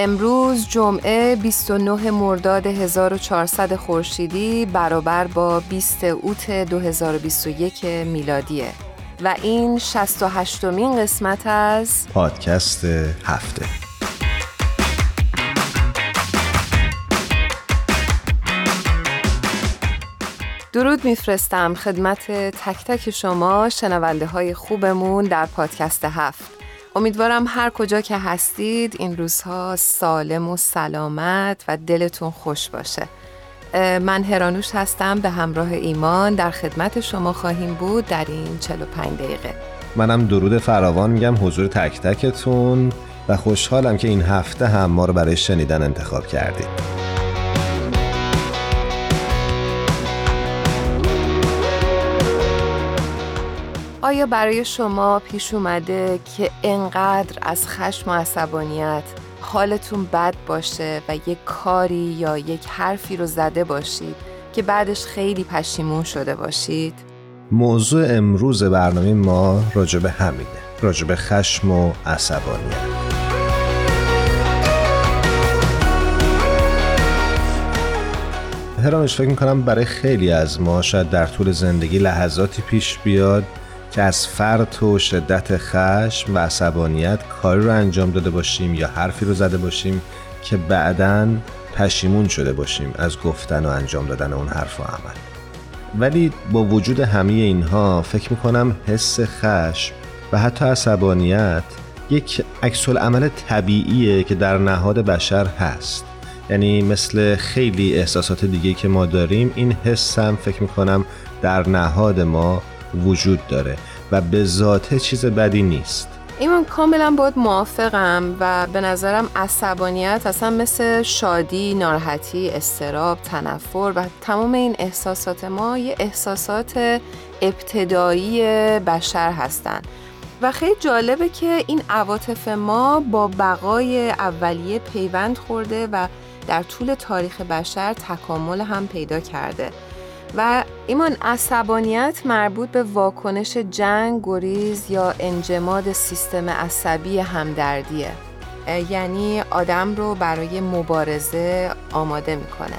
امروز جمعه 29 مرداد 1400 خورشیدی برابر با 20 اوت 2021 میلادیه. و این 68 مین قسمت از پادکست هفته. درود میفرستم خدمت تک تک شما شنونده های خوبمون در پادکست هفت. امیدوارم هر کجا که هستید این روزها سالم و سلامت و دلتون خوش باشه. من هرانوش هستم به همراه ایمان در خدمت شما خواهیم بود در این 45 دقیقه. منم درود فراوان میگم حضور تک تکتون و خوشحالم که این هفته هم ما رو برای شنیدن انتخاب کردید. آیا برای شما پیش اومده که انقدر از خشم و عصبانیت حالتون بد باشه و یک کاری یا یک حرفی رو زده باشید که بعدش خیلی پشیمون شده باشید؟ موضوع امروز برنامه ما راجب همینه راجب خشم و عصبانیت هرانش فکر می‌کنم برای خیلی از ما شاید در طول زندگی لحظاتی پیش بیاد که از فرط و شدت خشم و عصبانیت کاری رو انجام داده باشیم یا حرفی رو زده باشیم که بعدا پشیمون شده باشیم از گفتن و انجام دادن اون حرف و عمل. ولی با وجود همه اینها فکر می‌کنم حس خشم و حتی عصبانیت یک عکس عمل طبیعیه که در نهاد بشر هست. یعنی مثل خیلی احساسات دیگه که ما داریم این حس هم فکر می‌کنم در نهاد ما وجود داره و به ذاته چیز بدی نیست. ایمان کاملا باید موافقم و به نظرم عصبانیت اصلا مثل شادی، ناراحتی، استراب، تنفر و تمام این احساسات ما یه احساسات ابتدایی بشر هستند و خیلی جالبه که این عواطف ما با بقای اولیه پیوند خورده و در طول تاریخ بشر تکامل هم پیدا کرده. و ایمان عصبانیت مربوط به واکنش جنگ، گریز یا انجماد سیستم عصبی همدردیه. یعنی آدم رو برای مبارزه آماده می‌کنه.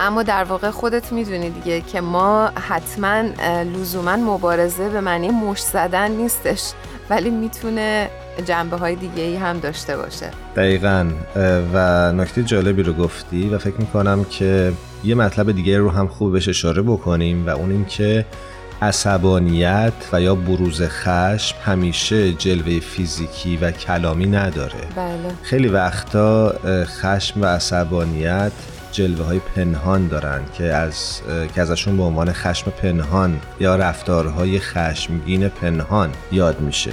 اما در واقع خودت می‌دونی دیگه که ما حتما لزوما مبارزه به معنی مش زدن نیستش ولی می‌تونه جنبه های دیگه ای هم داشته باشه. دقیقا و نکته جالبی رو گفتی و فکر می‌کنم که یه مطلب دیگه رو هم خوب بهش اشاره بکنیم و اون این که عصبانیت و یا بروز خشم همیشه جلوه فیزیکی و کلامی نداره بله. خیلی وقتا خشم و عصبانیت جلوه های پنهان دارن که از که ازشون به عنوان خشم پنهان یا رفتارهای خشمگین پنهان یاد میشه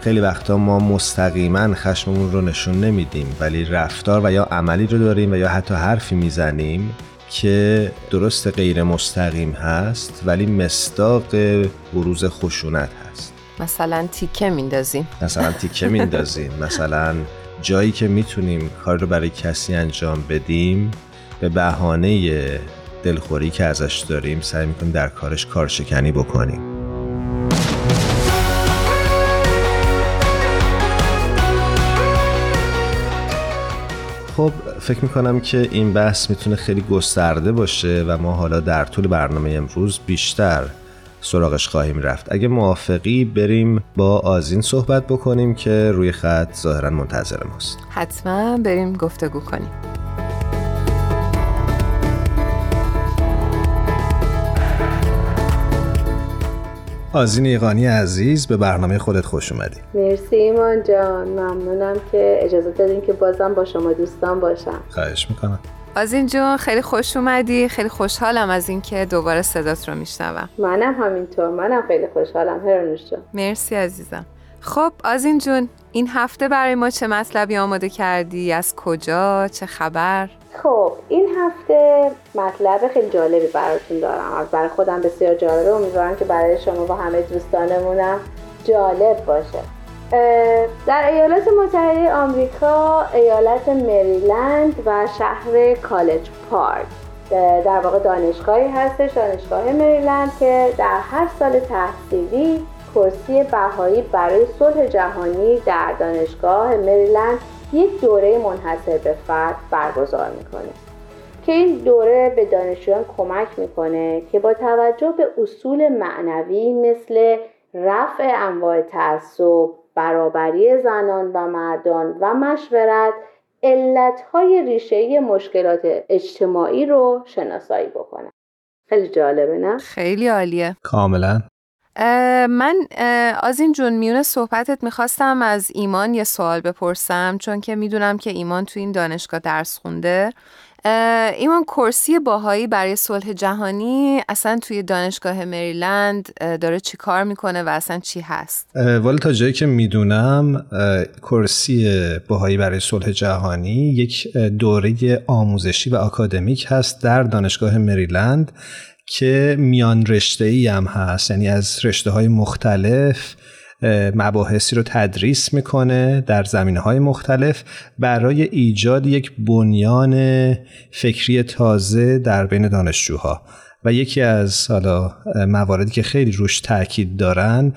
خیلی وقتا ما مستقیما خشممون رو نشون نمیدیم ولی رفتار و یا عملی رو داریم و یا حتی حرفی می‌زنیم که درست غیر مستقیم هست ولی مستاق بروز خشونت هست. مثلا تیکه میندازیم. مثلا تیکه میندازیم. مثلا جایی که می‌تونیم کار رو برای کسی انجام بدیم به بهانه دلخوری که ازش داریم سعی می‌کنیم در کارش کارشکنی بکنیم. خب فکر می‌کنم که این بحث می‌تونه خیلی گسترده باشه و ما حالا در طول برنامه امروز بیشتر سراغش خواهیم رفت. اگه موافقی بریم با آزین صحبت بکنیم که روی خط ظاهرا منتظر ماست. حتما بریم گفتگو کنیم. آزین ایقانی عزیز به برنامه خودت خوش اومدی. مرسی ایمان جان. ممنونم که اجازه دادین که بازم با شما دوستان باشم. خواهش می‌کنم. آزین جون خیلی خوش اومدی. خیلی خوشحالم از اینکه دوباره صدات رو میشنوم. منم همینطور. منم خیلی خوشحالم. هرانوش جان. مرسی عزیزم. خب آزین جون این هفته برای ما چه مطلبی آماده کردی؟ از کجا؟ چه خبر؟ خب این هفته مطلب خیلی جالبی براتون دارم. برای خودم بسیار جالبه. امیدوارم که برای شما و همه دوستانمونم جالب باشه. در ایالات متحده آمریکا ایالت مریلند و شهر کالج پارک. در واقع دانشگاهی هستش دانشگاه مریلند که در هر سال تحصیلی کرسی بهایی برای صلح جهانی در دانشگاه مریلند یک دوره منحصر به فرد برگزار می‌کنه که این دوره به دانشجویان کمک می‌کنه که با توجه به اصول معنوی مثل رفع انواع تعصب برابری زنان و مردان و مشورت علتهای ریشهای مشکلات اجتماعی رو شناسایی بکنه. خیلی جالبه نه؟ خیلی عالیه. کاملا. من از این جون میونه صحبتت می‌خواستم از ایمان یه سوال بپرسم چون که می‌دونم که ایمان تو این دانشگاه درس خونده ایمان کرسی باهایی برای صلح جهانی اصلا توی دانشگاه مریلند داره چی کار می‌کنه و اصلا چی هست؟ ولی تا جایی که می‌دونم کرسی باهایی برای صلح جهانی یک دوره آموزشی و آکادمیک هست در دانشگاه مریلند که میان رشته ای هم هست. یعنی از رشته های مختلف مباحثی رو تدریس می‌کنه در زمینه های مختلف برای ایجاد یک بنیان فکری تازه در بین دانشجوها. و یکی از حالا مواردی که خیلی روش تاکید دارن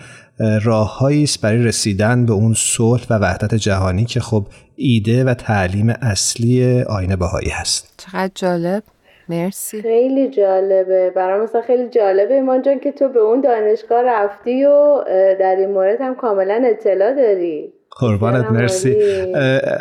راههایی است برای رسیدن به اون صلح و وحدت جهانی که خب ایده و تعلیم اصلی آینه بهایی هست. چقدر جالب. مرسی. خیلی جالبه. برای مثلا خیلی جالبه. ایمان جان که تو به اون دانشگاه رفتی و در این مورد هم کاملا اطلاع داری. قربانت مرسی.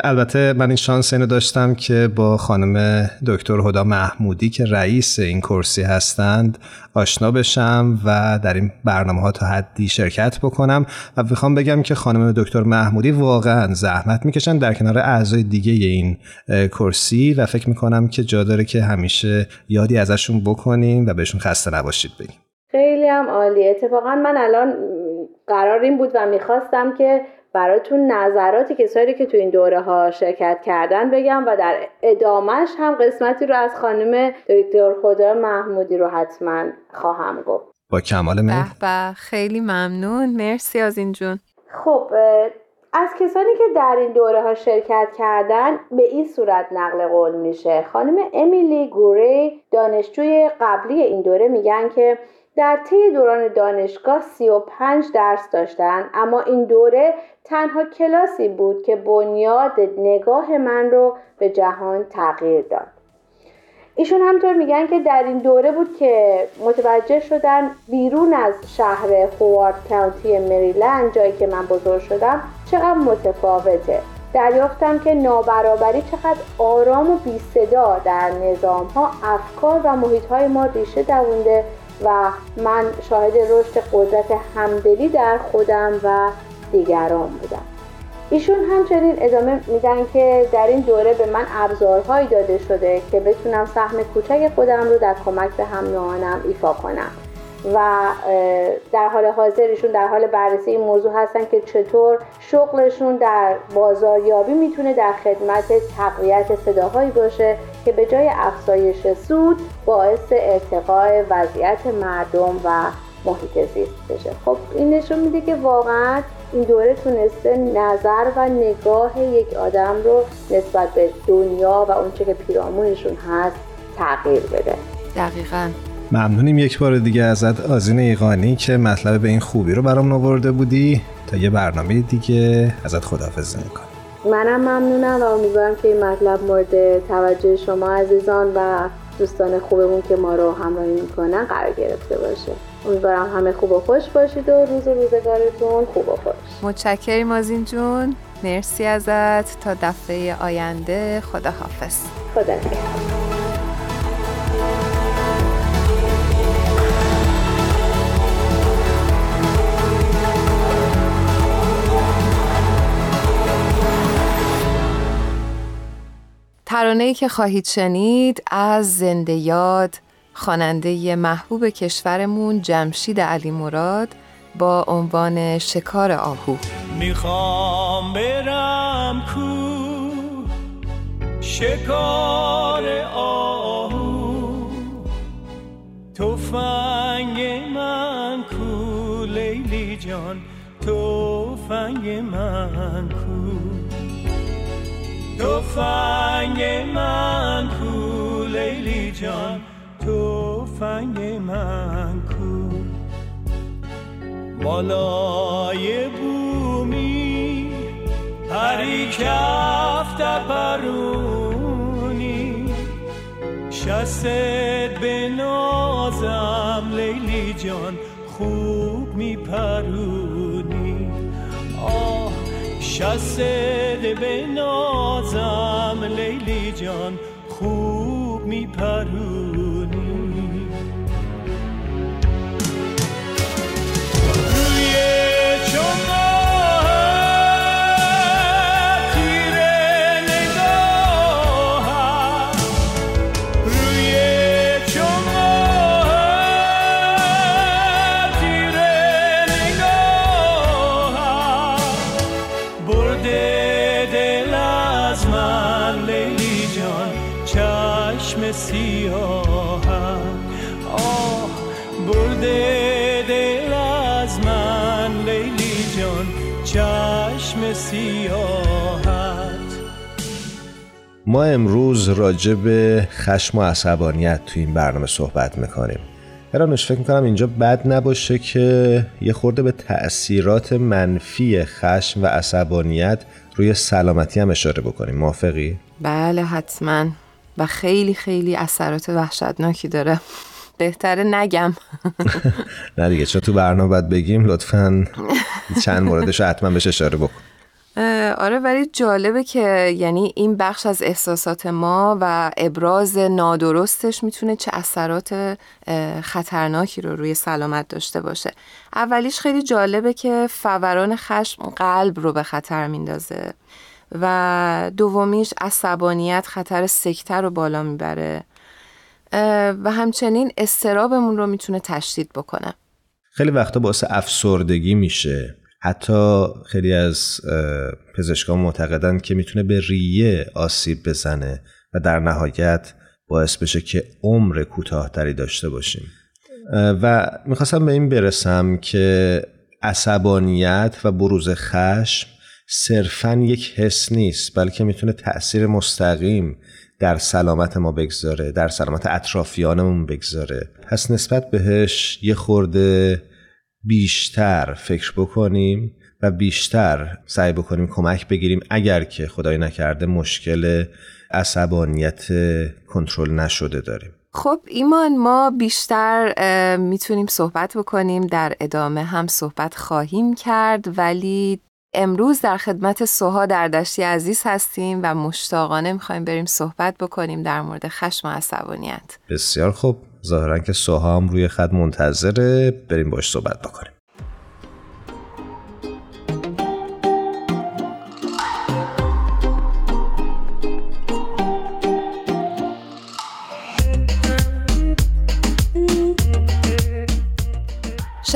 البته من این شانس اینو داشتم که با خانم دکتر هدا محمودی که رئیس این کرسی هستند آشنا بشم و در این برنامه ها تا حدی شرکت بکنم و می‌خوام بگم که خانم دکتر محمودی واقعا زحمت می‌کشن در کنار اعضای دیگه این کرسی و فکر می‌کنم که جا داره که همیشه یادی ازشون بکنیم و بهشون خسته نباشید بگیم خیلی هم عالی. اتفاقا من الان قرار این بود و می‌خواستم که براتون نظراتی کسایی که تو این دوره ها شرکت کردن بگم و در ادامش هم قسمتی رو از خانم دکتر خدا محمودی رو حتما خواهم گفت. با کمال میل به خیلی ممنون. مرسی از این جون. خب از کسانی که در این دوره ها شرکت کردن به این صورت نقل قول میشه. خانم امیلی گوری دانشجوی قبلی این دوره میگن که در طی دوران دانشگاه 35 درس داشتن اما این دوره تنها کلاسی بود که بنیاد نگاه من رو به جهان تغییر داد. ایشون همطور میگن که در این دوره بود که متوجه شدن بیرون از شهر خوارد کانتی مریلند جایی که من بزرگ شدم چقدر متفاوته. دریافتم که نابرابری چقدر آرام و بی صدا در نظام ها افکار و محیط های ما ریشه دوونده و من شاهد رشد قدرت همدلی در خودم و دیگران بودم ایشون همچنین ادامه میدن که در این دوره به من ابزارهایی داده شده که بتونم سهم کوچک خودم رو در کمک به هم نوعانم ایفا کنم. و در حال حاضر ایشون در حال بررسی این موضوع هستن که چطور شغلشون در بازاریابی می‌تونه در خدمت تقویت صداهایی باشه که به جای افزایش سود باعث ارتقاء وضعیت مردم و محیط زیست بشه. خب این نشون میده که واقعا این دوره تونسته نظر و نگاه یک آدم رو نسبت به دنیا و اونچه که پیرامونشون هست تغییر بده. دقیقا. ممنونیم یک بار دیگه ازت آزین ایقانی که مطلب به این خوبی رو برام نورده بودی. تا یه برنامه دیگه ازت خداحافظی می‌کنم. منم ممنونم و امیدوارم که این مطلب مورد توجه شما عزیزان و دوستان خوبمون که ما رو همراهی می‌کنن قرار گرفته باشه. امیدوارم همه خوب و خوش باشید و روز و روزگارتون خوب و خوش. متشکریم این جون. مرسی ازت. تا دفعه آینده. خدا حافظ خدا نگهدار. ترانه که خواهید شنید از زنده یاد خواننده محبوب کشورمون جمشید علی مراد با عنوان شکار آهو. می‌خوام برم کو شکار آهو. توفنگ من کو لیلی جان توفنگ من کو. توفنگ من کو لیلی جان توفنگ من کو. بالای بومی پری کفت پرونی. شست به نازم لیلی جان خوب میپرونی. آه شست به نازم لیلی جان خوب میپرونی ما امروز راجع به خشم و عصبانیت تو این برنامه صحبت می‌کنیم. هرانوش فکر می‌کنم اینجا بد نباشه که یه خورده به تأثیرات منفی خشم و عصبانیت روی سلامتی هم اشاره بکنیم. موافقی؟ بله حتما. و خیلی خیلی اثرات وحشتناکی داره. بهتره نگم. نه دیگه چون تو برنامه باید بگیم لطفا چند موردش حتما بهش اشاره بکن. آره ولی جالبه که یعنی این بخش از احساسات ما و ابراز نادرستش می‌تونه چه اثرات خطرناکی رو روی سلامت داشته باشه. اولیش خیلی جالبه که فوران خشم قلب رو به خطر میندازه و دومیش عصبانیت خطر سکته رو بالا می‌بره و همچنین استرابمون رو می‌تونه تشدید بکنه. خیلی وقتا باعث افسردگی میشه. حتی خیلی از پزشکان معتقدن که می‌تونه به ریه آسیب بزنه و در نهایت باعث بشه که عمر کوتاهتری داشته باشیم. و می‌خواستم به این برسم که عصبانیت و بروز خشم صرفا یک حس نیست بلکه می‌تونه تأثیر مستقیم در سلامت ما بگذاره در سلامت اطرافیانمون بگذاره. پس نسبت بهش یه خورده بیشتر فکر بکنیم و بیشتر سعی بکنیم کمک بگیریم اگر که خدای نکرده مشکل عصبانیت کنترل نشده داریم. خب ایمان ما بیشتر می‌تونیم صحبت بکنیم در ادامه هم صحبت خواهیم کرد. ولی امروز در خدمت سوها در دشتی عزیز هستیم و مشتاقانه می‌خوایم بریم صحبت بکنیم در مورد خشم و عصبانیت. بسیار خوب. ظاهرا که سوها هم روی خط منتظره بریم باش صحبت بکنیم.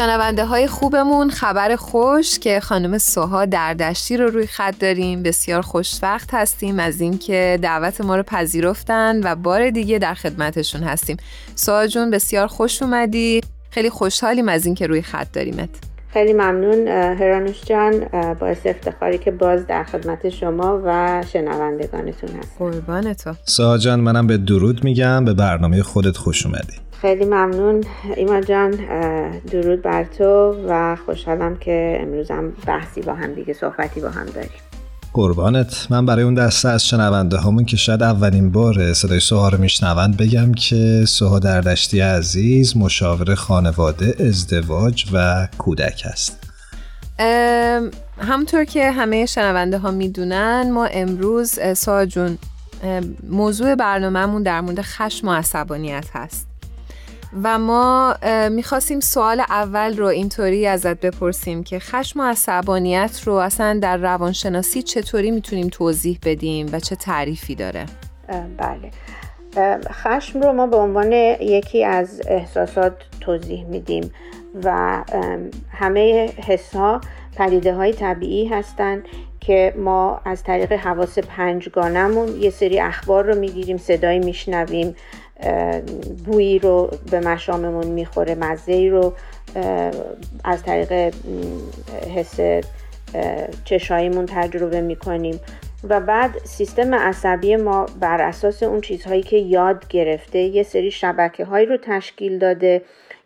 شنونده های خوبمون خبر خوش که خانم سوها در دشتی رو روی خط داریم. بسیار خوشوقت هستیم از اینکه دعوت ما رو پذیرفتن و بار دیگه در خدمتشون هستیم. سوها جون بسیار خوش اومدی. خیلی خوشحالیم از اینکه روی خط داریمت. خیلی ممنون هرانوش جان باعث افتخاری که باز در خدمت شما و شنوندگانتون هست قربان تو. سوها جان منم به درود میگم به برنامه خودت خوش اومدی. خیلی ممنون. ایمان جان درود بر تو و خوشحالم که امروز هم بحثی با هم دیگه صحبتی با هم داریم. قربانت. من برای اون دسته از شنونده همون که شاید اولین بار صدای سوها رو میشنوند بگم که سوها در دشتی عزیز مشاور خانواده ازدواج و کودک است. همطور که همه شنونده ها می‌دونن ما امروز سوها جون موضوع برنامهمون در مورد خشم و عصبانیت هست. و ما می‌خواستیم سوال اول رو اینطوری ازت بپرسیم که خشم و عصبانیت رو اصلا در روانشناسی چطوری می‌تونیم توضیح بدیم و چه تعریفی داره؟ بله خشم رو ما به عنوان یکی از احساسات توضیح میدیم و همه حس ها پدیده های طبیعی هستند که ما از طریق حواس پنجگانمون یه سری اخبار رو می‌گیریم صدایی میشنویم بویی رو به مشاممون می‌خوره مزه رو از طریق حس چشاییمون تجربه می‌کنیم. و بعد سیستم عصبی ما بر اساس اون چیزهایی که یاد گرفته یه سری شبکه هایی رو تشکیل داده.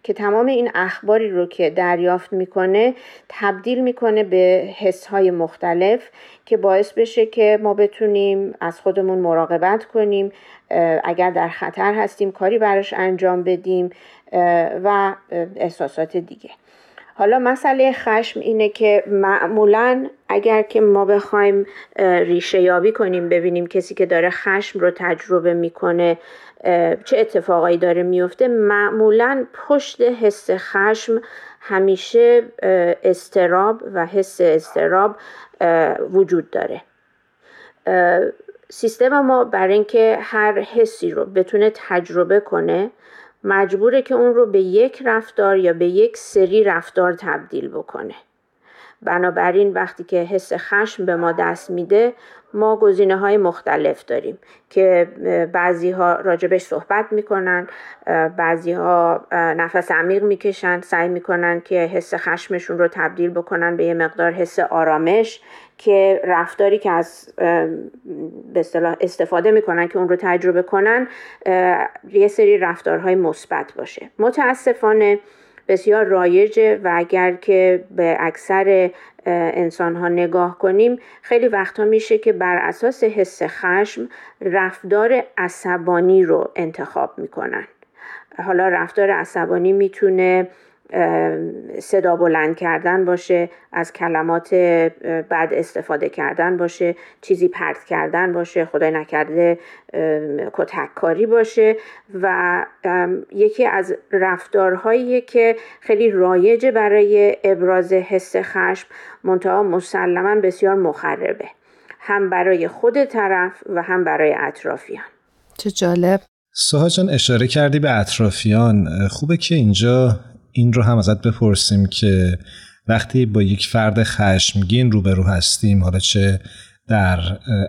که تمام این اخباری رو که دریافت می‌کنه تبدیل می‌کنه به حس های مختلف که باعث بشه که ما بتونیم از خودمون مراقبت کنیم اگر در خطر هستیم کاری براش انجام بدیم و احساسات دیگه. حالا مسئله خشم اینه که معمولا اگر که ما بخوایم ریشه یابی کنیم ببینیم کسی که داره خشم رو تجربه می‌کنه چه اتفاقایی داره میفته معمولا پشت حس خشم همیشه استراب و حس استراب وجود داره. سیستم ما برای اینکه هر حسی رو بتونه تجربه کنه مجبوره که اون رو به یک رفتار یا به یک سری رفتار تبدیل بکنه. بنابراین وقتی که حس خشم به ما دست میده ما گزینه های مختلف داریم که بعضی ها راجبش صحبت می‌کنن بعضی ها نفس عمیق می‌کشن سعی می‌کنن که حس خشمشون رو تبدیل بکنن به یه مقدار حس آرامش که رفتاری که از به استفاده می‌کنن که اون رو تجربه کنن یه سری رفتارهای مثبت باشه. متاسفانه بسیار رایجه و اگر که به اکثر انسان ها نگاه کنیم خیلی وقتها میشه که بر اساس حس خشم رفتار عصبانی رو انتخاب می‌کنن. حالا رفتار عصبانی می‌تونه صدا بلند کردن باشه از کلمات بد استفاده کردن باشه چیزی پرت کردن باشه خدای نکرده کتککاری باشه و یکی از رفتارهایی که خیلی رایجه برای ابراز حس خشم منتها مسلما بسیار مخربه. هم برای خود طرف و هم برای اطرافیان. چه جالب. سوها جان اشاره کردی به اطرافیان. خوبه که اینجا این رو هم ازت بپرسیم که وقتی با یک فرد خشمگین روبرو هستیم حالا چه در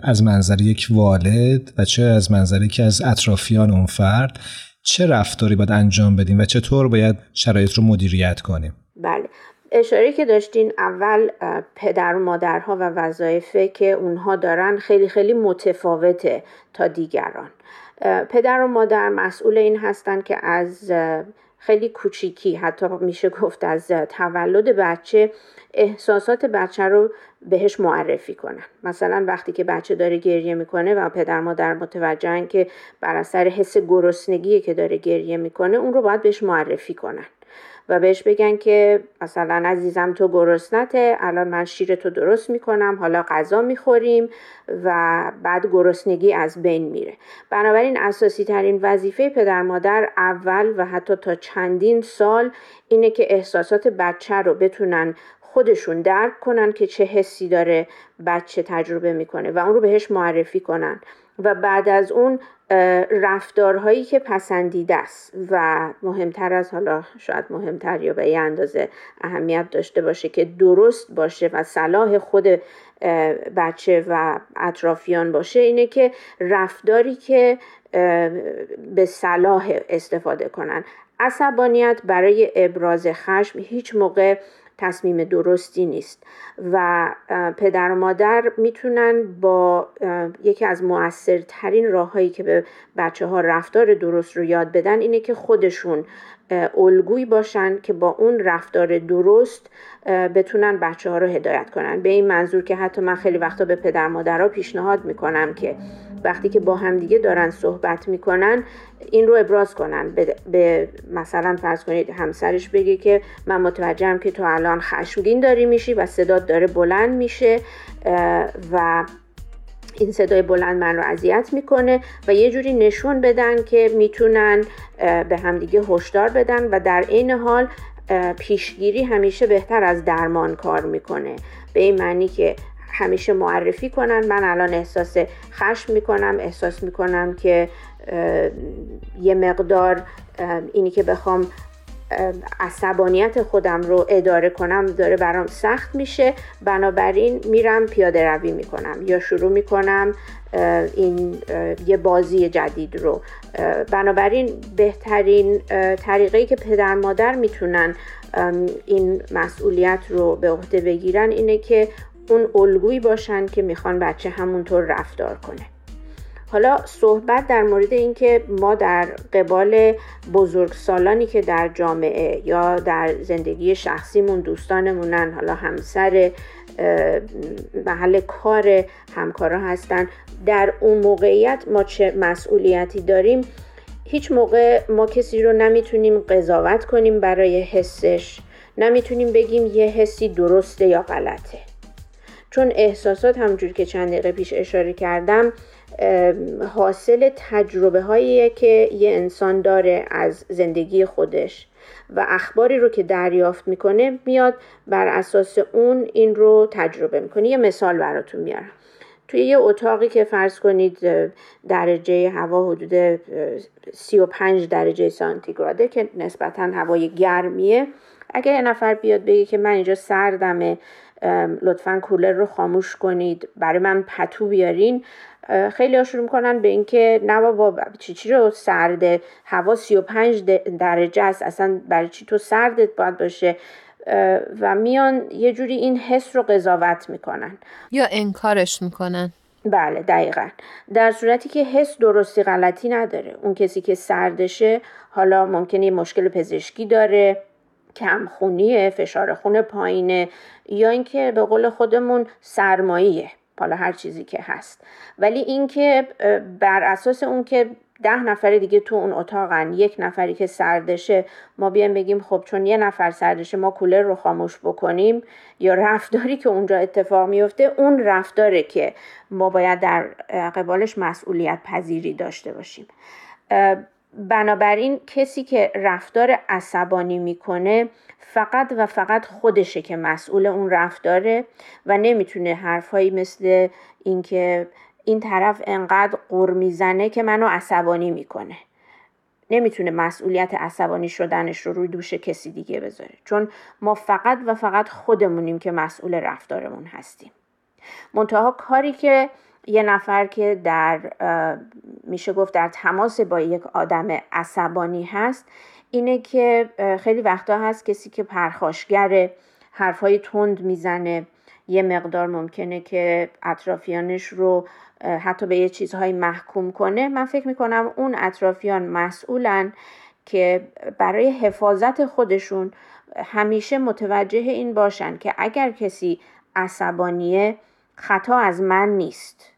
از منظر یک والد و چه از منظر که از اطرافیان اون فرد چه رفتاری باید انجام بدیم و چطور باید شرایط رو مدیریت کنیم؟ بله. اشاره که داشتین اول پدر و مادرها و وظایفه که اونها دارن خیلی خیلی متفاوته تا دیگران. پدر و مادر مسئول این هستن که از خیلی کوچیکی. حتی میشه گفت از تولد بچه احساسات بچه رو بهش معرفی کنن. مثلا وقتی که بچه داره گریه می‌کنه و پدر مادر متوجهن که بر اثر حس گرسنگی که داره گریه می‌کنه اون رو باید بهش معرفی کنن. و بهش بگن که مثلا عزیزم تو گرسنته الان من شیر تو درست می‌کنم حالا غذا می‌خوریم و بعد گرسنگی از بین میره. بنابراین اساسی ترین وظیفه پدر مادر اول و حتی تا چندین سال اینه که احساسات بچه رو بتونن خودشون درک کنن که چه حسی داره بچه تجربه می‌کنه و اون رو بهش معرفی کنن. و بعد از اون رفتارهایی که پسندیده است و مهمتر از حالا شاید مهمتر یا به یه اندازه اهمیت داشته باشه که درست باشه و صلاح خود بچه و اطرافیان باشه اینه که رفتاری که به صلاح استفاده کنن. عصبانیت برای ابراز خشم هیچ موقع تصمیم درستی نیست. و پدر و مادر می‌تونن با یکی از موثرترین راههایی که به بچه ها رفتار درست رو یاد بدن اینه که خودشون الگویی باشن که با اون رفتار درست بتونن بچه ها رو هدایت کنن. به این منظور که حتی من خیلی وقتا به پدر مادرها پیشنهاد می‌کنم که وقتی که با همدیگه دارن صحبت می‌کنن این رو ابراز کنن. به, مثلا فرض کنید همسرش بگه که من متوجهم که تو الان خشمگین داری میشی و صدات داره بلند میشه و این صدای بلند من رو اذیت می‌کنه و یه جوری نشون بدن که می‌تونن به همدیگه هشدار بدن و در این حال پیشگیری همیشه بهتر از درمان کار می‌کنه. به این معنی که همیشه معرفی کنن. من الان احساس خشم می‌کنم احساس می‌کنم که یه مقدار اینی که بخوام عصبانیت خودم رو اداره کنم داره برام سخت میشه. بنابراین میرم پیاده روی می‌کنم یا شروع می‌کنم این یه بازی جدید رو. بنابراین بهترین طریقه که پدر مادر می‌تونن این مسئولیت رو به عهده بگیرن اینه که اون الگویی باشن که می‌خوان بچه همونطور رفتار کنه. حالا صحبت در مورد اینکه ما در قبال بزرگسالانی که در جامعه یا در زندگی شخصیمون دوستانمونن حالا همسر محل کار همکارا هستن در اون موقعیت ما چه مسئولیتی داریم؟ هیچ موقع ما کسی رو نمی‌تونیم قضاوت کنیم برای حسش. نمی‌تونیم بگیم یه حسی درسته یا غلطه. چون احساسات همجور که چند دقیقه پیش اشاره کردم حاصل تجربه هایی که یه انسان داره از زندگی خودش و اخباری رو که دریافت می‌کنه میاد بر اساس اون این رو تجربه می‌کنه. یه مثال براتون میارم. توی یه اتاقی که فرض کنید درجه هوا حدود 35 درجه سانتیگراده که نسبتا هوای گرمیه. اگه یه نفر بیاد بگه که من اینجا سردمه لطفا کولر رو خاموش کنید برای من پتو بیارین. خیلی ها شروع می‌کنن به اینکه نه بابا چی چی رو سرده هوا 35 درجه است اصلا برای چی تو سردت باید باشه؟ و میان یه جوری این حس رو قضاوت می‌کنن. یا انکارش می‌کنن. بله دقیقا. در صورتی که حس درستی غلطی نداره. اون کسی که سردشه حالا ممکنه یه مشکل پزشکی داره کمخونیه فشار خون پایینه یا اینکه به قول خودمون سرماییه. حالا هر چیزی که هست. ولی اینکه بر اساس اون که ده نفر دیگه تو اون اتاقن یک نفری که سردشه ما بیایم بگیم خب چون یه نفر سردشه ما کولر رو خاموش بکنیم یا رفتاری که اونجا اتفاق میفته اون رفتاره که ما باید در قبالش مسئولیت پذیری داشته باشیم. بنابراین کسی که رفتار عصبانی می‌کنه فقط و فقط خودشه که مسئول اون رفتاره و نمی‌تونه حرفهایی مثل اینکه این طرف انقدر قر می‌زنه که منو عصبانی می‌کنه. نمی‌تونه مسئولیت عصبانی شدنش رو روی دوش کسی دیگه بذاره. چون ما فقط و فقط خودمونیم که مسئول رفتارمون هستیم. منتها کاری که یه نفر که در میشه گفت در تماس با یک آدم عصبانی هست اینه که خیلی وقتا هست کسی که پرخاشگره حرفهای تند می‌زنه. یه مقدار ممکنه که اطرافیانش رو حتی به یه چیزهایی محکوم کنه. من فکر می‌کنم اون اطرافیان مسئولن که برای حفاظت خودشون همیشه متوجه این باشن که اگر کسی عصبانیه خطا از من نیست.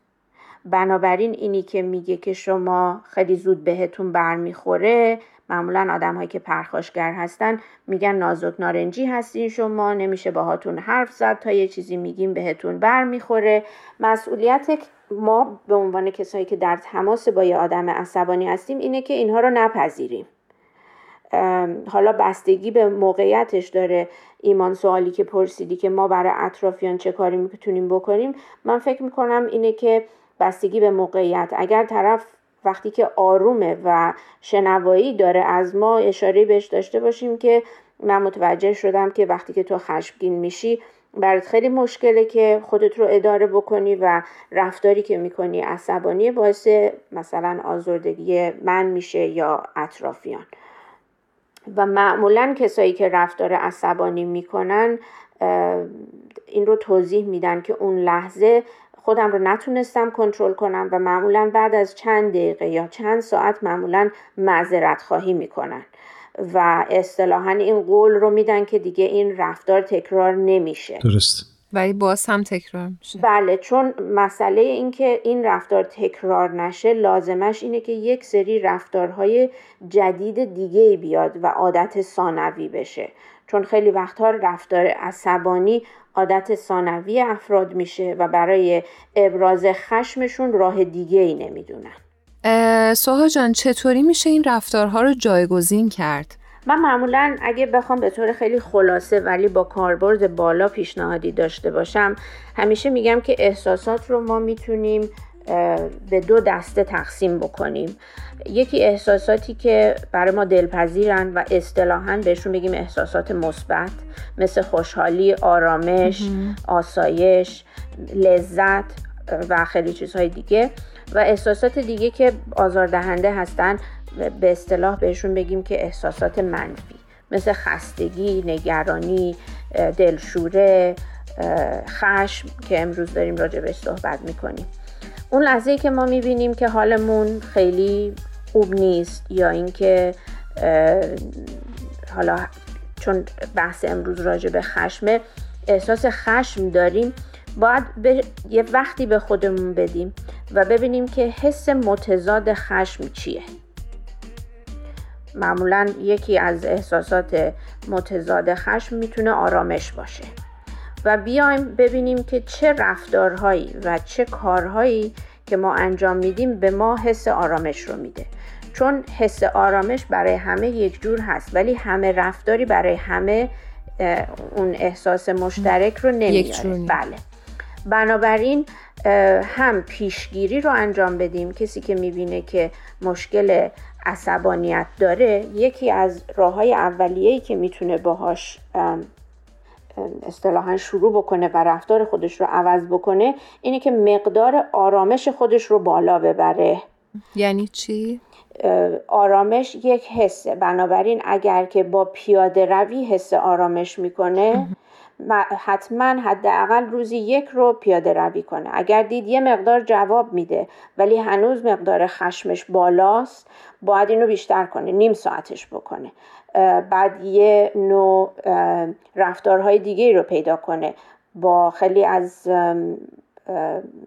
بنابراین اینی که میگه که شما خیلی زود بهتون برمیخوره معمولا آدم هایی که پرخاشگر هستن میگن نازک نارنجی هستین شما نمیشه باهاتون حرف زد تا یه چیزی میگیم بهتون برمیخوره. مسئولیت ما به عنوان کسایی که در تماس با یه آدم عصبانی هستیم اینه که اینها رو نپذیریم. حالا بستگی به موقعیتش داره ایمان سوالی که پرسیدی که ما برای اطرافیان چه کاری می‌تونیم بکنیم من فکر می‌کنم اینه که بستگی به موقعیت. اگر طرف وقتی که آرومه و شنوایی داره از ما اشاره بهش داشته باشیم که من متوجه شدم که وقتی که تو خشمگین میشی برات خیلی مشکله که خودت رو اداره بکنی و رفتاری که می‌کنی عصبانی باعث مثلا آزردگی من میشه یا اطرافیان. و معمولا کسایی که رفتار عصبانی می‌کنن این رو توضیح میدن که اون لحظه خودم رو نتونستم کنترل کنم و معمولا بعد از چند دقیقه یا چند ساعت معمولا معذرت خواهی می‌کنن. و اصطلاحا این قول رو میدن که دیگه این رفتار تکرار نمیشه. درست. ولی باز هم تکرار میشه. بله چون مسئله این که این رفتار تکرار نشه لازمش اینه که یک سری رفتارهای جدید دیگه بیاد و عادت ثانوی بشه. چون خیلی وقتها رفتار عصبانی عادت ثانوی افراد میشه و برای ابراز خشمشون راه دیگه ای نمی‌دونن سوها جان چطوری میشه این رفتارها رو جایگزین کرد؟ من معمولا اگه بخوام به طور خیلی خلاصه ولی با کاربرد بالا پیشنهادی داشته باشم همیشه میگم که احساسات رو ما می‌تونیم به دو دسته تقسیم بکنیم. یکی احساساتی که برای ما دلپذیرن و اصطلاحا بهشون بگیم احساسات مثبت مثل خوشحالی، آرامش، آسایش، لذت و خیلی چیزهای دیگه. و احساسات دیگه که آزاردهنده هستن به اصطلاح بهشون بگیم که احساسات منفی. مثل خستگی، نگرانی، دلشوره، خشم که امروز داریم راجع بهش صحبت می‌کنیم. اون لحظه که ما می‌بینیم که حالمون خیلی خوب نیست یا اینکه حالا چون بحث امروز راجع به خشمه احساس خشم داریم باید به یه وقتی به خودمون بدیم و ببینیم که حس متضاد خشم چیه. معمولا یکی از احساسات متضاد خشم می‌تونه آرامش باشه. و بیایم ببینیم که چه رفتارهایی و چه کارهایی که ما انجام میدیم به ما حس آرامش رو میده. چون حس آرامش برای همه یک جور هست ولی همه رفتاری برای همه اون احساس مشترک رو نمیاره. بله. بنابراین هم پیشگیری رو انجام بدیم. کسی که می‌بینه که مشکل عصبانیت داره یکی از راه های که می‌تونه باهاش اصطلاحا شروع بکنه و رفتار خودش رو عوض بکنه اینه که مقدار آرامش خودش رو بالا ببره. یعنی چی؟ آرامش یک حسه. بنابراین اگر که با پیاده روی حس آرامش می‌کنه حتما حداقل روزی یک رو پیاده روی کنه. اگر دید یه مقدار جواب میده ولی هنوز مقدار خشمش بالاست باید اینو بیشتر کنه نیم ساعتش بکنه. بعد یه نوع رفتارهای دیگه رو پیدا کنه. با خیلی از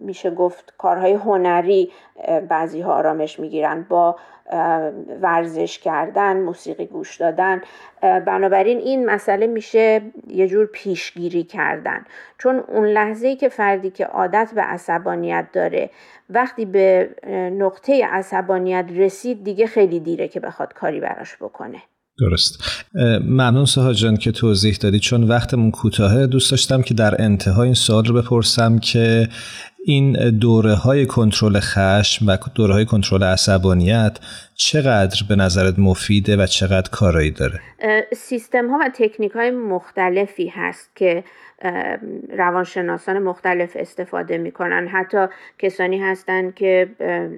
میشه گفت کارهای هنری بعضی ها آرامش می‌گیرن. با ورزش کردن موسیقی گوش دادن. بنابراین این مسئله میشه یه جور پیشگیری کردن. چون اون لحظه که فردی که عادت به عصبانیت داره وقتی به نقطه عصبانیت رسید دیگه خیلی دیره که بخواد کاری براش بکنه. درست. ممنون سها جان که توضیح دادی. چون وقتمون کوتاهه دوست داشتم که در انتهای این سوال رو بپرسم که این دوره های کنترل خشم و دوره های کنترل عصبانیت چقدر به نظرت مفیده و چقدر کارایی داره؟ سیستم ها و تکنیک های مختلفی هست که روانشناسان مختلف استفاده می‌کنن. حتی کسانی هستند که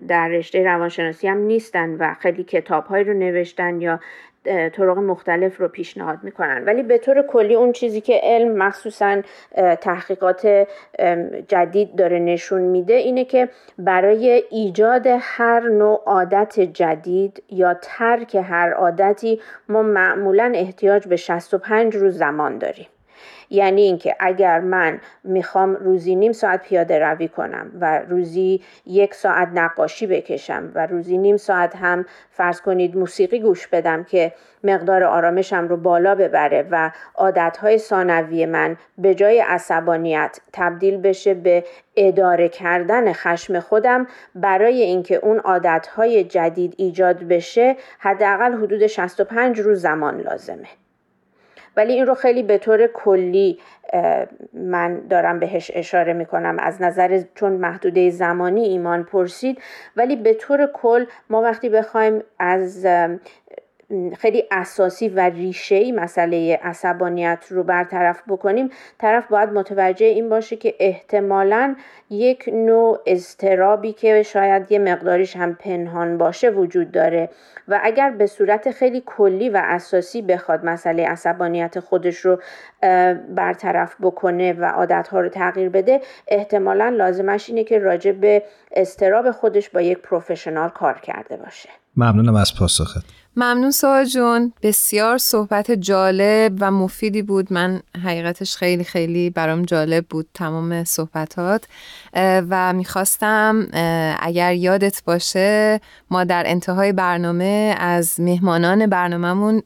در رشته روانشناسی هم نیستن و خیلی کتاب رو نوشتن یا طرق مختلف رو پیشنهاد می‌کنن. ولی به طور کلی اون چیزی که علم مخصوصا تحقیقات جدید داره نشون میده اینه که برای ایجاد هر نوع عادت جدید یا ترک هر عادتی ما معمولا احتیاج به 65 روز زمان داریم. یعنی اینکه اگر من می‌خوام روزی نیم ساعت پیاده روی کنم و روزی یک ساعت نقاشی بکشم و روزی نیم ساعت هم فرض کنید موسیقی گوش بدم که مقدار آرامشم رو بالا ببره و عادتهای ثانوی من به جای عصبانیت تبدیل بشه به اداره کردن خشم خودم برای اینکه اون عادتهای جدید ایجاد بشه حداقل حدود 65 روز زمان لازمه. ولی این رو خیلی به طور کلی من دارم بهش اشاره می‌کنم. از نظر چون محدوده زمانی ایمان پرسید ولی به طور کل ما وقتی بخوایم از خیلی اساسی و ریشه مسئله عصبانیت رو برطرف بکنیم طرف باید متوجه این باشه که احتمالا یک نوع اضطرابی که شاید یه مقداریش هم پنهان باشه وجود داره. و اگر به صورت خیلی کلی و اساسی بخواد مسئله عصبانیت خودش رو برطرف بکنه و عادتها رو تغییر بده احتمالا لازمش اینه که راجع به اضطراب خودش با یک پروفشنال کار کرده باشه. ممنونم از پاسخت. ممنون سوال جون. بسیار صحبت جالب و مفیدی بود. من حقیقتش خیلی خیلی برام جالب بود تمام صحبتات. و می‌خواستم اگر یادت باشه ما در انتهای برنامه از مهمانان برنامهمون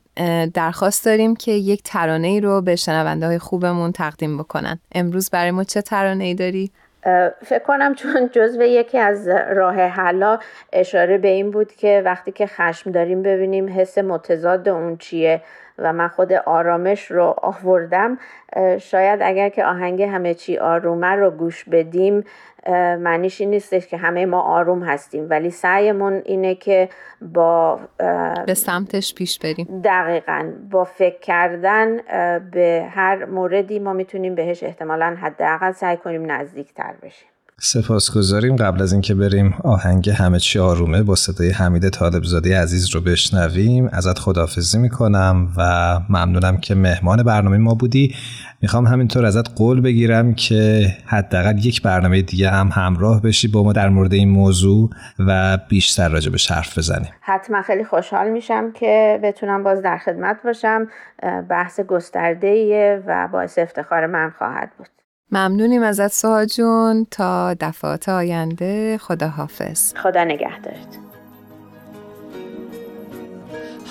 درخواست داریم که یک ترانه ای رو به شنونده های خوبمون تقدیم بکنن. امروز برای ما چه ترانه ای داری؟ فکر کنم چون جزو یکی از راه حلا اشاره به این بود که وقتی که خشم داریم ببینیم حس متضاد اون چیه و من خود آرامش رو آوردم شاید اگر که آهنگ همه چی آرومه رو گوش بدیم معنیش این نیستش که همه ما آروم هستیم ولی سعیمون اینه که با به سمتش پیش بریم. دقیقا. با فکر کردن به هر موردی ما می‌تونیم بهش احتمالا حداقل سعی کنیم نزدیکتر بشیم. سپاسگزاریم. قبل از اینکه بریم آهنگ همه چی آرومه با صدای حمید طالبزاده عزیز رو بشنویم. ازت خداحافظی می‌کنم و ممنونم که مهمان برنامه ما بودی. می‌خوام همینطور ازت قول بگیرم که حداقل یک برنامه دیگه هم همراه بشی با ما در مورد این موضوع و بیشتر راجع به حرف بزنیم. حتما خیلی خوشحال میشم که بتونم باز در خدمت باشم. بحث گسترده و باعث افتخار من خواهد بود. ممنونیم ازت سوها جون. تا دفعات آینده خدا حافظ خدا نگهدارت.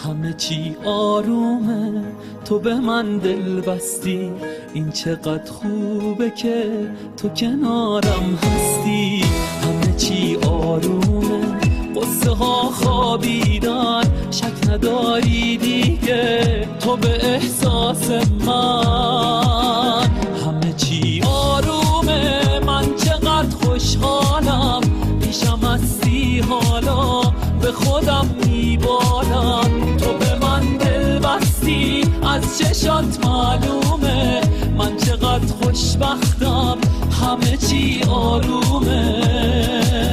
همه چی آرومه. تو به من دل بستی. این چقدر خوبه که تو کنارم هستی. همه چی آرومه. قصه ها خوابیدن. شک نداری دیگه. تو به احساس من. چی؟ آرومه من چقدر خوشحالم. پیشم هستی حالا به خودم میبالم. تو به من دل بستی از چشات معلومه. من چقدر خوشبختم همه چی آرومه.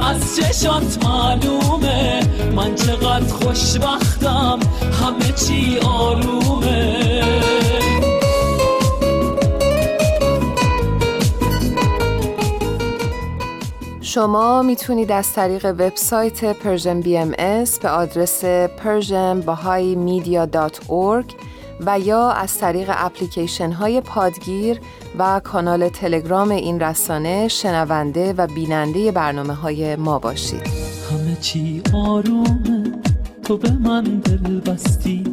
از چشات معلومه. من چقدر خوشبختم همه چی آرومه. شما می‌تونید از طریق وبسایت Persian BM به آدرس persianbahaimedia.org و یا از طریق اپلیکیشن های پادگیر و کانال تلگرام این رسانه شنونده و بیننده برنامه های ما باشید. همه چی آرومه تو به من دل بستی.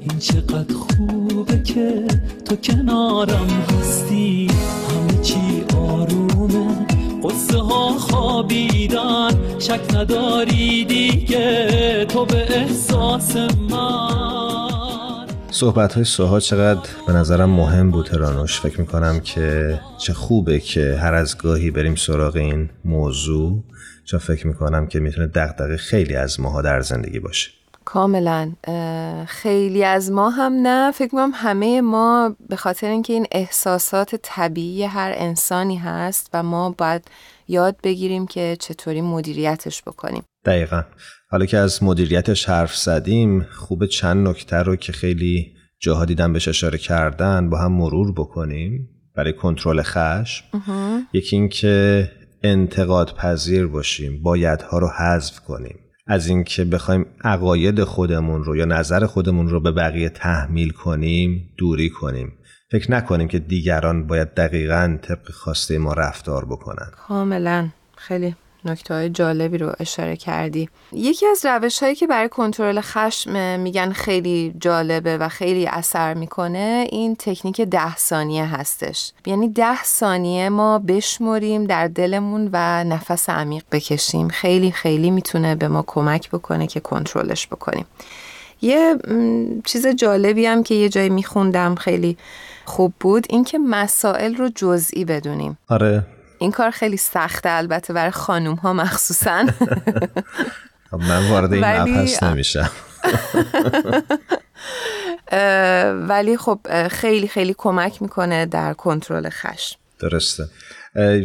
این چقدر خوبه که تو کنارم هستی. همه چی آرومه قصه ها خوابیدن. شک نداری دیگه تو به احساس من. صحبت های سوها چقدر به نظرم مهم بود ترانوش فکر می‌کنم که چه خوبه که هر از گاهی بریم سراغ این موضوع چون فکر می‌کنم که می‌تونه دقدقه خیلی از ماها در زندگی باشه. کاملا. خیلی از ما هم نه. فکر می‌کنم همه ما به خاطر اینکه این احساسات طبیعی هر انسانی هست و ما باید یاد بگیریم که چطوری مدیریتش بکنیم. دقیقا. حالا که از مدیریتش حرف زدیم خوب چند نکته رو که خیلی جاها دیدن بهش اشاره کردن با هم مرور بکنیم برای کنترل خشم. یکی اینکه انتقاد پذیر باشیم بایدها رو حذف کنیم. از اینکه بخوایم عقاید خودمون رو یا نظر خودمون رو به بقیه تحمیل کنیم دوری کنیم. فکر نکنیم که دیگران باید دقیقا طبق خواسته ما رفتار بکنن. کاملا. خیلی نکته های جالبی رو اشاره کردی. یکی از روش هایی که برای کنترل خشم میگن خیلی جالبه و خیلی اثر می‌کنه این تکنیک ده ثانیه هستش. یعنی ده ثانیه ما بشمریم در دلمون و نفس عمیق بکشیم. خیلی خیلی می‌تونه به ما کمک بکنه که کنترلش بکنیم. یه چیز جالبی هم که یه جایی میخوندم خیلی خوب بود اینکه مسائل رو جزئی بدونیم. آره. این کار خیلی سخته البته برای خانوم ها مخصوصا. خب، من وارد این مبحث نمیشم. ولی خب خیلی خیلی کمک می‌کنه در کنترل خشم. درسته.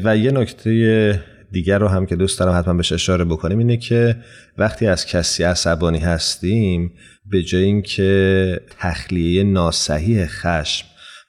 و یه نکته دیگر رو هم که دوست دارم حتما بهش اشاره بکنیم اینه که وقتی از کسی عصبانی هستیم به جای اینکه تخلیه ناسحیح خشم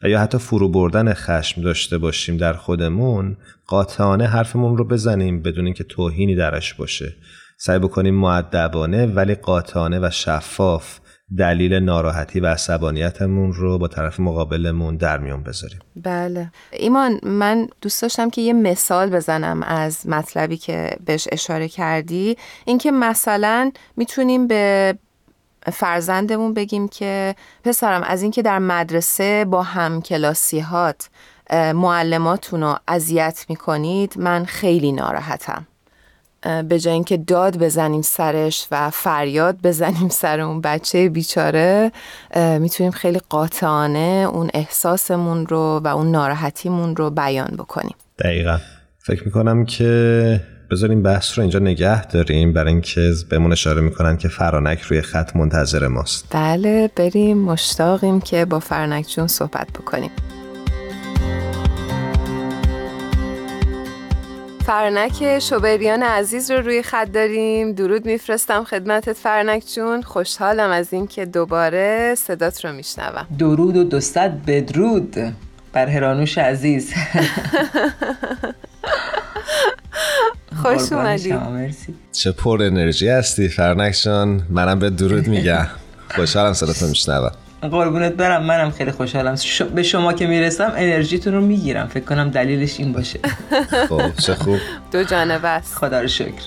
یا حتی فرو بردن خشم داشته باشیم در خودمون قاطعانه حرفمون رو بزنیم بدون اینکه توهینی درش باشه. سعی بکنیم معدبانه ولی قاطعانه و شفاف دلیل ناراحتی و عصبانیتمون رو با طرف مقابلمون در میون بذاریم. بله. ایمان من دوست داشتم که یه مثال بزنم از مطلبی که بهش اشاره کردی. اینکه مثلا می‌تونیم به فرزندمون بگیم که پسرم از اینکه در مدرسه با هم کلاسیهات معلماتون رو اذیت می‌کنید من خیلی ناراحتم. به جای اینکه داد بزنیم سرش و فریاد بزنیم سر اون بچه بیچاره می‌تونیم خیلی قاطعانه اون احساسمون رو و اون ناراحتیمون رو بیان بکنیم. دقیقا. فکر می‌کنم که بذاریم بحث رو اینجا نگه داریم برای اینکه بهمون اشاره می‌کنن که فرانک روی خط منتظر ماست. بله بریم مشتاقیم که با فرانک جون صحبت بکنیم. فرنک شوبریان عزیز رو روی خط داریم. درود میفرستم خدمتت فرنک جون. خوشحالم از اینکه دوباره صدات رو میشنوم. درود و دوستت بدرود بر هرانوش عزیز. خوش اومدی. چه پر انرژی هستی فرنک جان منم به درود میگم. خوشحالم صداتو میشنوم. قربونت برم منم خیلی خوشحالم. به شما که می‌رسم انرژیتون رو می‌گیرم. فکر کنم دلیلش این باشه. خب چه خوب. دو جانبه است. خدا رو شکر.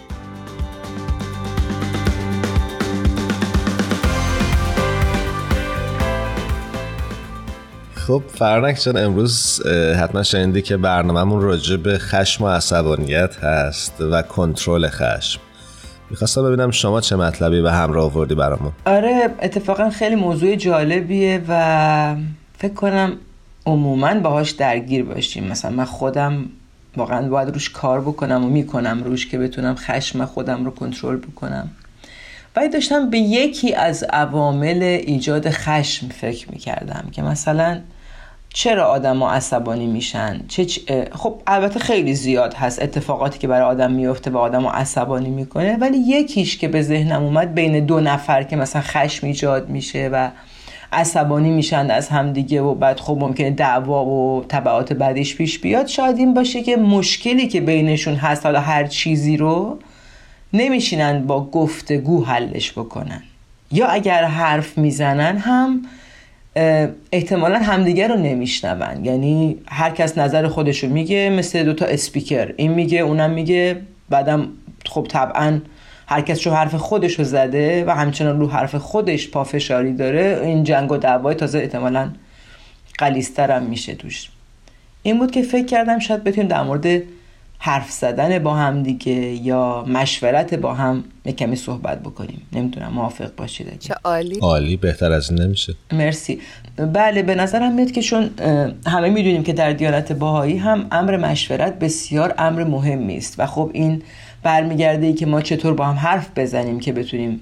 خب فرنک جان امروز حتما شنیدی که برنامهمون راجع به خشم و عصبانیت هست و کنترل خشم. می‌خواستم ببینم شما چه مطلبی به همراه آوردی برامون. آره اتفاقا خیلی موضوع جالبیه و فکر کنم عموما باهاش درگیر باشیم. مثلا من خودم واقعا باید روش کار بکنم و می‌کنم روش که بتونم خشم خودم رو کنترل بکنم. ولی داشتم به یکی از عوامل ایجاد خشم فکر می‌کردم که مثلا چرا آدما عصبانی میشن؟ چه خب البته خیلی زیاد هست اتفاقاتی که برای آدم میفته و آدم عصبانی می‌کنه ولی یکیش که به ذهنم اومد بین دو نفر که مثلا خشم ایجاد میشه و عصبانی میشن از همدیگه و بعد خب ممکنه دعوا و طبعات بعدش پیش بیاد شاید این باشه که مشکلی که بینشون هست حالا هر چیزی رو نمیشینن با گفتگو حلش بکنن. یا اگر حرف می‌زنن هم احتمالا همدیگه رو نمیشنون. یعنی هر کس نظر خودشو میگه مثل دوتا اسپیکر. این میگه اونم میگه. بعدم خب طبعا هر کس رو حرف خودش رو زده و همچنان رو حرف خودش پافشاری داره این جنگ و دعوای تازه احتمالا قلیستر میشه توش. این بود که فکر کردم شاید بتونیم در مورد حرف زدن با هم دیگه یا مشورت با هم یک کمی صحبت بکنیم. نمی‌دونم موافق باشید چه عالی. عالی بهتر از این نمیشه. مرسی. بله به نظرم میاد که چون همه می‌دونیم که در دیانت باهایی هم امر مشورت بسیار امر مهمی است. و خب این برمیگرده ای که ما چطور با هم حرف بزنیم که بتونیم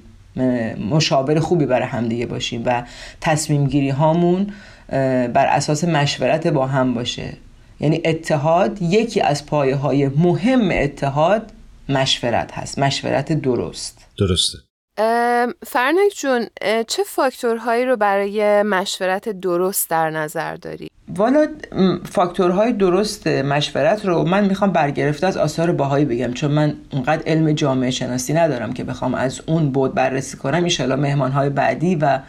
مشاور خوبی برای همدیگه باشیم و تصمیم گیری هامون بر اساس مشورت با هم باشه. یعنی اتحاد یکی از پایه های مهم اتحاد مشورت هست مشورت درست. درسته. فرنک جون چه فاکتورهایی رو برای مشورت درست در نظر داری؟ والا فاکتورهای درست مشورت رو من می‌خوام برگرفته از آثار باهایی بگم چون من اونقدر علم جامعه شناسی ندارم که بخوام از اون بود بررسی کنم. ایشالا مهمانهای بعدی و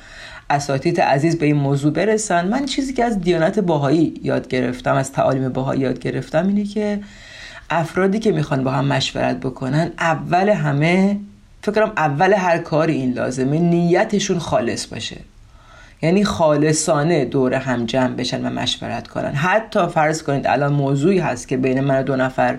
اساتید عزیز به این موضوع برسن من چیزی که از دیانت باهایی یاد گرفتم از تعالیم باهایی یاد گرفتم اینه که افرادی که می‌خوان با هم مشورت بکنن اول همه فکرم اول هر کاری این لازمه نیتشون خالص باشه. یعنی خالصانه دور هم جمع بشن و مشورت کنن. حتی فرض کنید الان موضوعی هست که بین من و دو نفر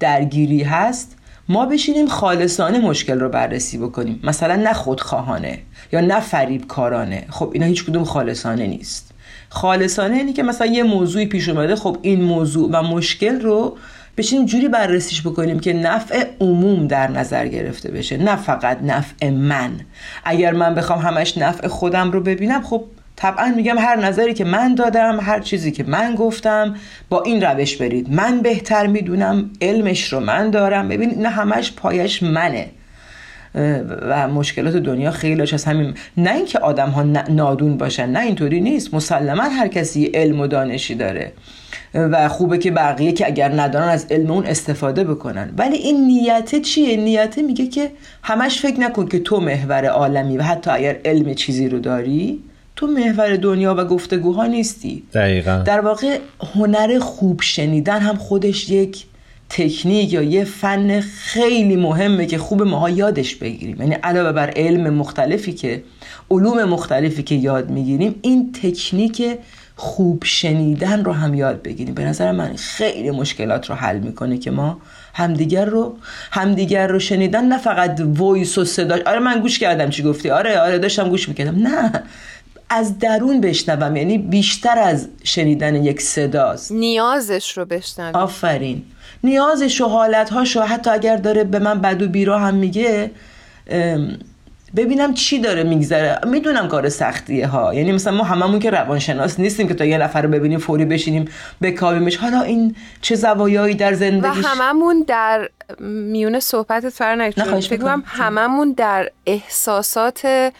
درگیری هست. ما بشینیم خالصانه مشکل رو بررسی بکنیم. مثلا نه خودخواهانه یا نه فریب کارانه خب اینا هیچ کدوم خالصانه نیست. خالصانه اینی که مثلا یه موضوعی پیش اومده خب این موضوع و مشکل رو بشینیم جوری بررسیش بکنیم که نفع عموم در نظر گرفته بشه. نه فقط نفع من. اگر من بخوام همش نفع خودم رو ببینم خب طبعا میگم هر نظری که من دادم هر چیزی که من گفتم با این روش برید. من بهتر می‌دونم علمش رو من دارم. ببین این همش پایش منه. و مشکلات دنیا خیلی از همین. نه اینکه آدم ها نادون باشن نه اینطوری نیست. مسلما هر کسی علم و دانشی داره. و خوبه که بقیه که اگر ندارن از علم اون استفاده بکنن. ولی این نیته چیه؟ نیته میگه که همش فکر نکن که تو محور عالمی و حتی اگر علم چیزی رو داری تو محور دنیا و گفتگوها نیستی. دقیقا. در واقع هنر خوب شنیدن هم خودش یک تکنیک یا یه فن خیلی مهمه که خوب ماها یادش بگیریم. یعنی علاوه بر علم مختلفی که علوم مختلفی که یاد می‌گیریم این تکنیک خوب شنیدن رو هم یاد بگیریم. به نظر من خیلی مشکلات رو حل می‌کنه که ما همدیگر رو همدیگر رو شنیدن نه فقط وایس و صدا آره من گوش کردم چی گفتی. آره آره داشتم گوش می‌کردم. نه. از درون بشنوم یعنی بیشتر از شنیدن یک صداست نیازش رو بشنوم آفرین. نیازش و حالتهاش و حتی اگر داره به من بد و بیرا هم میگه ببینم چی داره میگذره. می‌دونم کار سختیه ها. یعنی مثلا ما هممون که روانشناس نیستیم که تا یه نفر رو ببینیم فوری بشینیم بکاویمش. حالا این چه زوایایی در زندگیش؟ و هممون در میون صحبتت فرنک فکر هممون در احساسات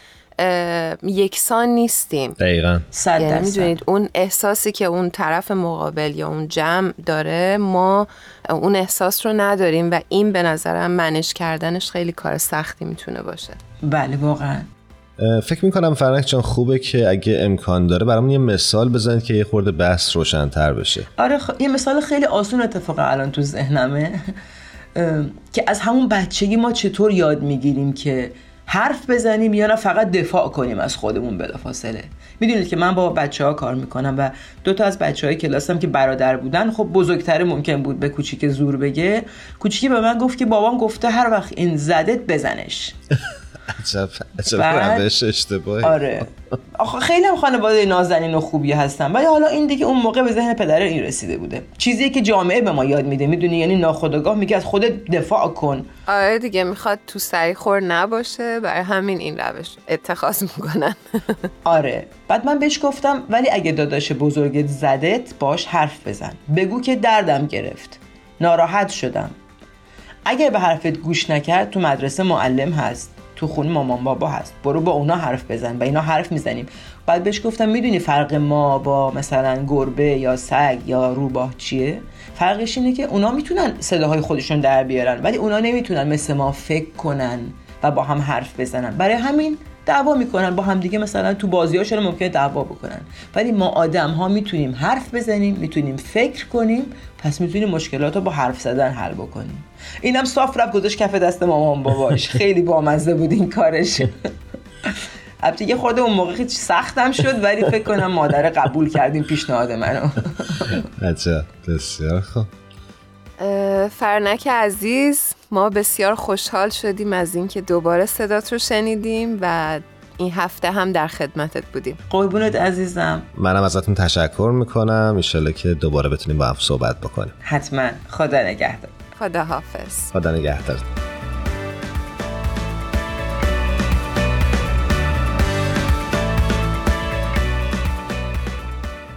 یکسان نیستیم. دقیقا. یعنی می‌دونید اون احساسی که اون طرف مقابل یا اون جمع داره ما اون احساس رو نداریم و این به نظرم منش کردنش خیلی کار سختی می‌تونه باشه. بله واقعا. فکر می‌کنم فرنک جان خوبه که اگه امکان داره برامون یه مثال بزنید که یه خورده بحث روشنتر بشه. آره یه مثال خیلی آسون اتفاق الان تو ذهنمه. که از همون بچگی ما چطور یاد می‌گیریم که حرف بزنیم یا نه فقط دفاع کنیم از خودمون بلافاصله. می‌دونید که من با بچه ها کار می‌کنم و دو تا از بچه های کلاسم که برادر بودن خب بزرگتر ممکن بود به کوچیک زور بگه. کوچیکی به من گفت که بابام گفته هر وقت این زدت بزنش. عجب عجب روش اشتباهی. آره. آخه خیلی هم خانواده نازنین و خوبی هستن. ولی حالا این دیگه اون موقع به ذهن پدر این رسیده بوده. چیزی که جامعه به ما یاد میده می‌دونی؟ یعنی ناخودآگاه میگه از خودت دفاع کن. آره دیگه می‌خواد تو سری خور نباشه. برای همین این روش اتخاذ می‌کنن. آره. بعد من بهش گفتم ولی اگه داداش بزرگت زدت باش حرف بزن. بگو که دردم گرفت. ناراحت شدم. اگر به حرفت گوش نکرد تو مدرسه معلم هست. تو خونه مامان بابا هست. برو با اونا حرف بزن و اینا حرف می‌زنیم. بعد بهش گفتم می‌دونی فرق ما با مثلا گربه یا سگ یا روباه چیه؟ فرقش اینه که اونا می‌تونن صداهای خودشون در بیارن ولی اونا نمی‌تونن مثل ما فکر کنن و با هم حرف بزنن. برای همین دعوا می‌کنن با هم دیگه مثلا تو بازیاشون ممکنه دعوا بکنن. ولی ما آدم ها می‌تونیم حرف بزنیم می‌تونیم فکر کنیم پس می‌تونیم مشکلات رو با حرف زدن حل بکنیم. اینم صاف رفت گذاشت کف دست مامان باباش. خیلی بامزه بود این کارش. البته یه خورده اون موقع سختم شد ولی فکر کنم مادر قبول کردیم پیشنهاد منو. عجب بسیار خوب. فرنک عزیز ما بسیار خوشحال شدیم از اینکه دوباره صدات رو شنیدیم و این هفته هم در خدمتت بودیم. قربونت عزیزم. منم ازتون تشکر می‌کنم. ایشالله که دوباره بتونیم با هم صحبت بکنیم. حتما. خدا نگهدار. خدا حافظ خدا نگهدار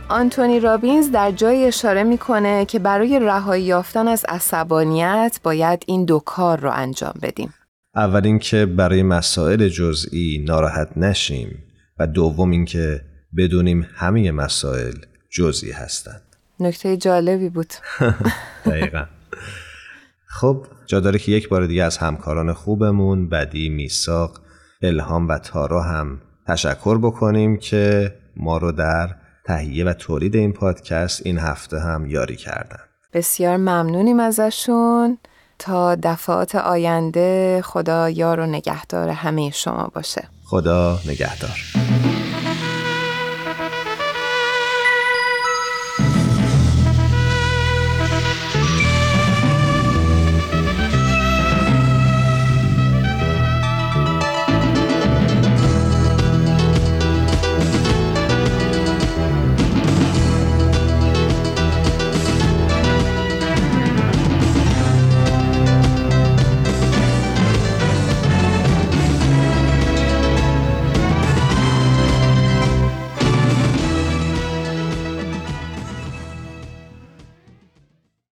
آنتونی رابینز در جای اشاره می‌کنه که برای رهایی یافتن از عصبانیت باید این دو کار رو انجام بدیم. اول اینکه برای مسائل جزئی ناراحت نشیم و دوم اینکه بدونیم همه مسائل جزئی هستند. نکته جالبی بود. دقیقا. خب جا داره که یک بار دیگه از همکاران خوبمون بدی میساق الهام و تارا هم تشکر بکنیم که ما رو در تهیه و تولید این پادکست این هفته هم یاری کردن. بسیار ممنونیم ازشون. تا دفعات آینده خدا یار و نگهدار همه شما باشه. خدا نگهدار.